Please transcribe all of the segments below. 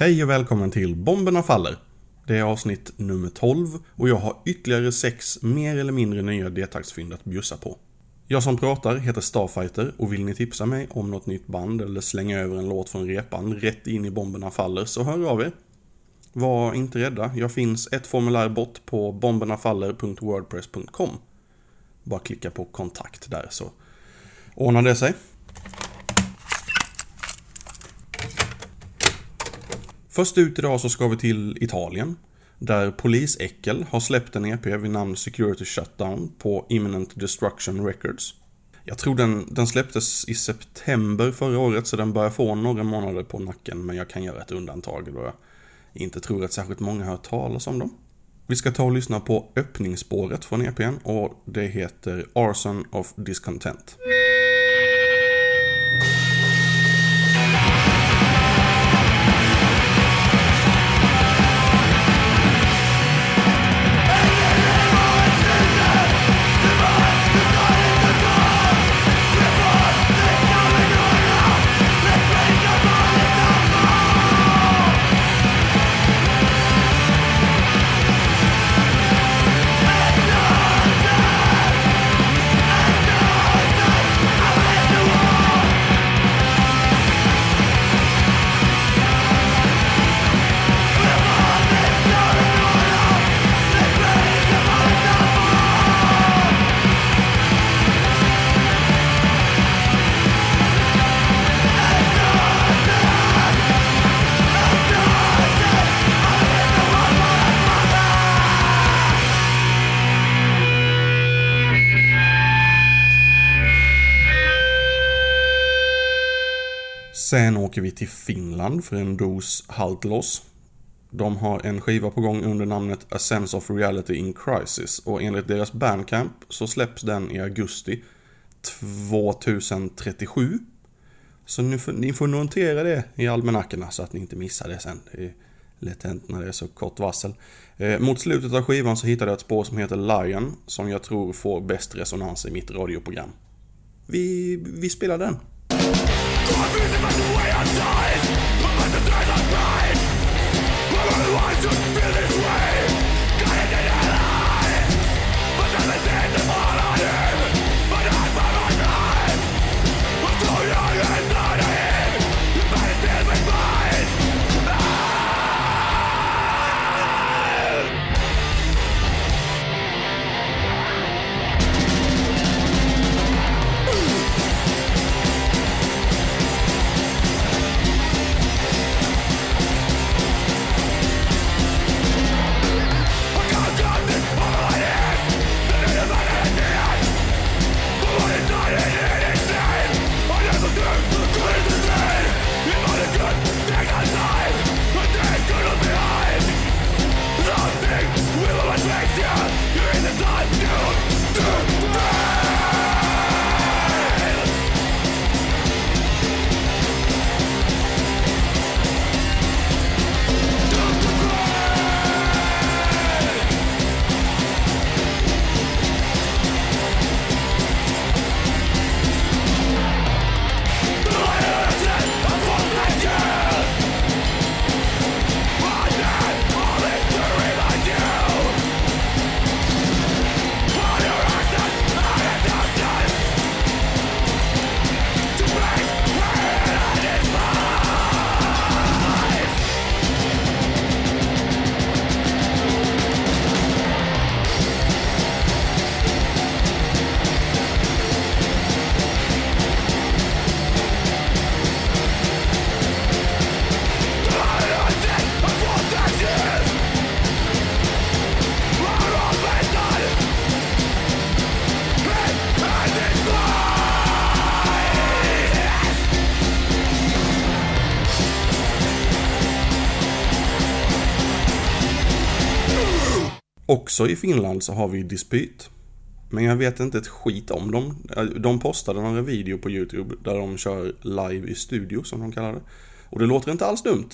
Hej och välkommen till Bomberna Faller. Det är avsnitt nummer 12 och jag har ytterligare sex mer eller mindre nya detaxfynd att bjussa på. Jag som pratar heter Starfighter och vill ni tipsa mig om något nytt band eller slänga över en låt från repan rätt in i Bomberna Faller så hör av er. Var inte rädda, jag finns ett formulär bort på bombernafaller.wordpress.com. Bara klicka på kontakt där så ordnar det sig. Först ut idag så ska vi till Italien. Där Polis Eckel har släppt en EP vid namn Security Shutdown på Imminent Destruction Records. Jag tror den, den släpptes i september förra året så den börjar få några månader på nacken men jag kan göra ett undantag då jag inte tror att särskilt många har hört talas om dem. Vi ska ta och lyssna på öppningsspåret från EPn och det heter Arson of Discontent. Sen åker vi till Finland för en dos Haltloss. De har en skiva på gång under namnet A Sense of Reality in Crisis och enligt deras bandcamp så släpps den i augusti 2037. Så ni får, ni får notera det i almanackorna så att ni inte missar det sen. Det är lätt hänt när det är så kort varsel. Eh, mot slutet av skivan så hittade jag ett spår som heter Lion som jag tror får bäst resonans i mitt radioprogram. Vi, vi spelar den. Why do Också i Finland så har vi Dispyt. Men jag vet inte ett skit om dem. De postade några video på YouTube där de kör live i studio som de kallar det. Och det låter inte alls dumt.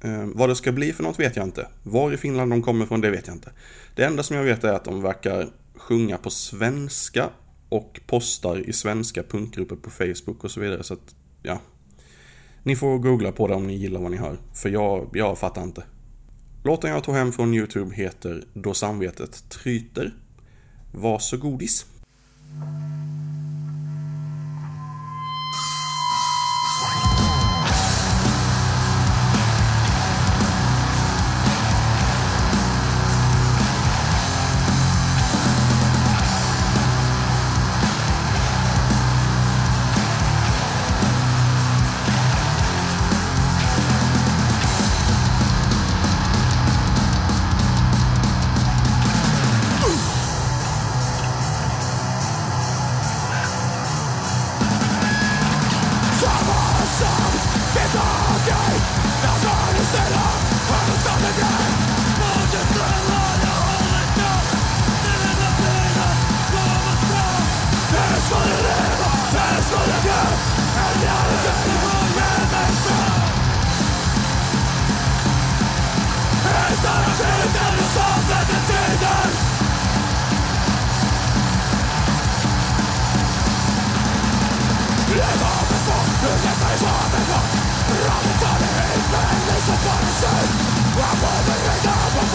Eh, vad det ska bli för något vet jag inte. Var i Finland de kommer från det vet jag inte. Det enda som jag vet är att de verkar sjunga på svenska och postar i svenska punkgrupper på Facebook och så vidare. Så att, ja. Ni får googla på det om ni gillar vad ni hör, för jag, jag fattar inte. Låten jag tog hem från YouTube heter Då samvetet tryter. Varsågodis.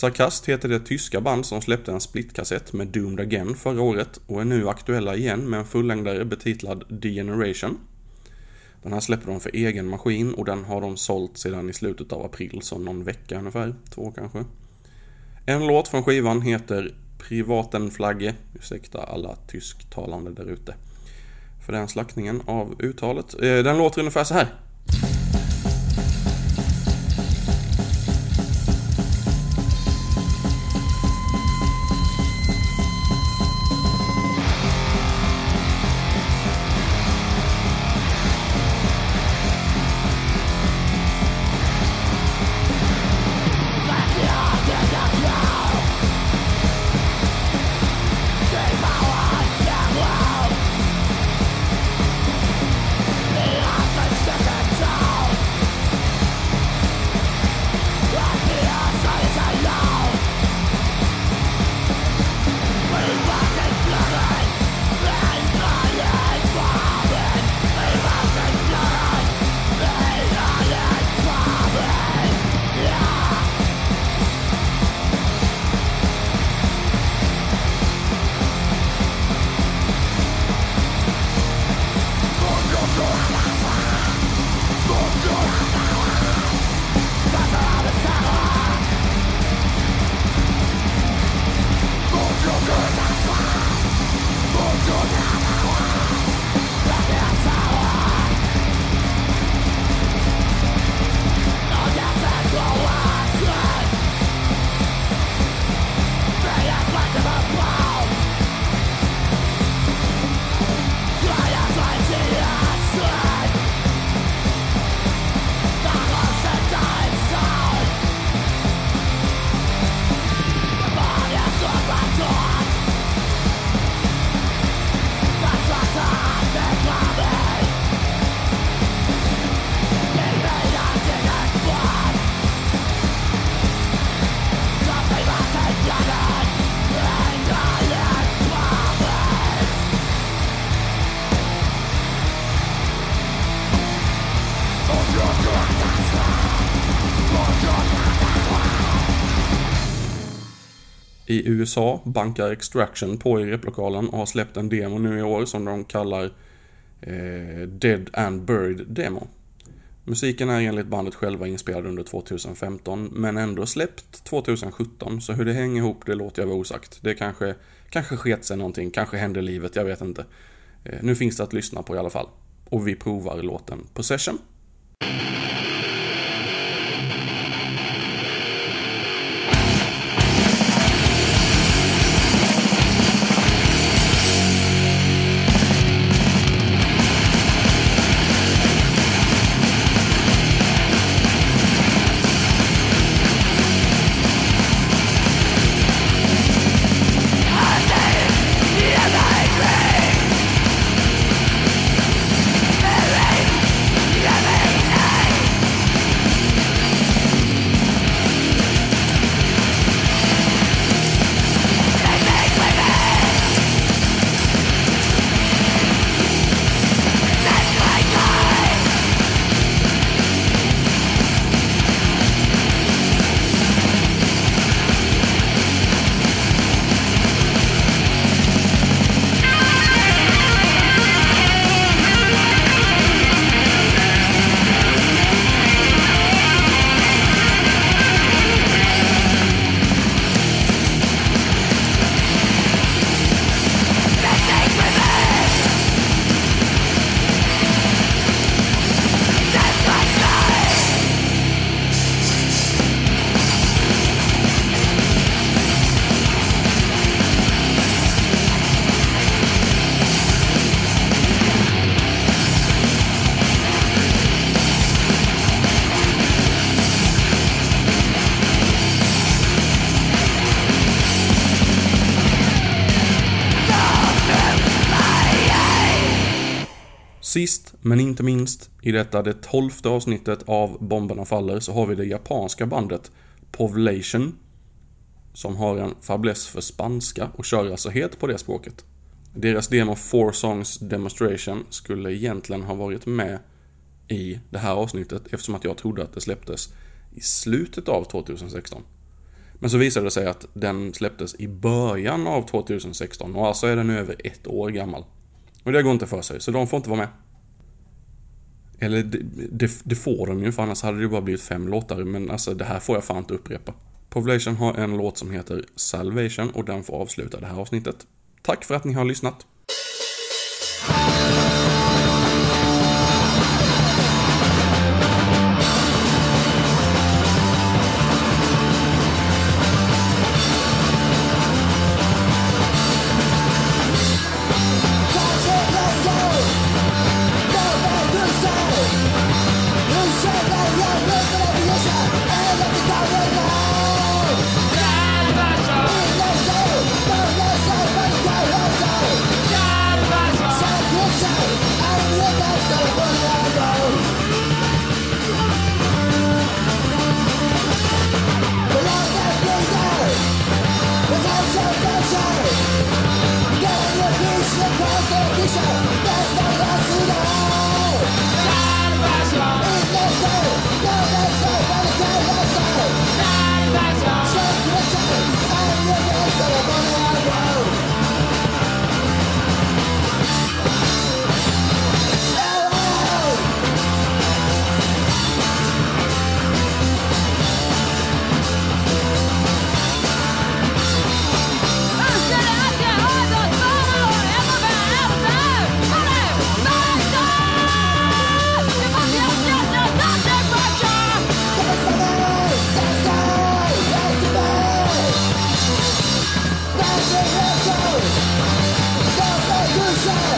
Sarkast heter det tyska band som släppte en splitkassett med Doomed Again förra året och är nu aktuella igen med en fullängdare betitlad Degeneration. Den här släpper de för egen maskin och den har de sålt sedan i slutet av april, så någon vecka ungefär, två kanske. En låt från skivan heter Privatenflagge, ursäkta alla tysktalande där ute. För den slaktningen av uttalet. Eh, den låter ungefär så här. I USA bankar Extraction på i replokalen och har släppt en demo nu i år som de kallar eh, Dead and Buried Demo. Musiken är enligt bandet själva inspelad under 2015 men ändå släppt 2017 så hur det hänger ihop det låter jag vara osagt. Det kanske, kanske sket sig någonting, kanske hände livet, jag vet inte. Eh, nu finns det att lyssna på i alla fall. Och vi provar låten Possession. Sist men inte minst, i detta det tolfte avsnittet av Bomberna Faller så har vi det japanska bandet Povlation som har en fäbless för spanska och kör alltså helt på det språket. Deras demo Four Songs Demonstration skulle egentligen ha varit med i det här avsnittet eftersom att jag trodde att det släpptes i slutet av 2016. Men så visade det sig att den släpptes i början av 2016 och alltså är den över ett år gammal. Och det går inte för sig, så de får inte vara med. Eller det, det, det får de ju, för annars hade det bara blivit fem låtar, men alltså det här får jag fan inte upprepa. Population har en låt som heter Salvation och den får avsluta det här avsnittet. Tack för att ni har lyssnat. Cause I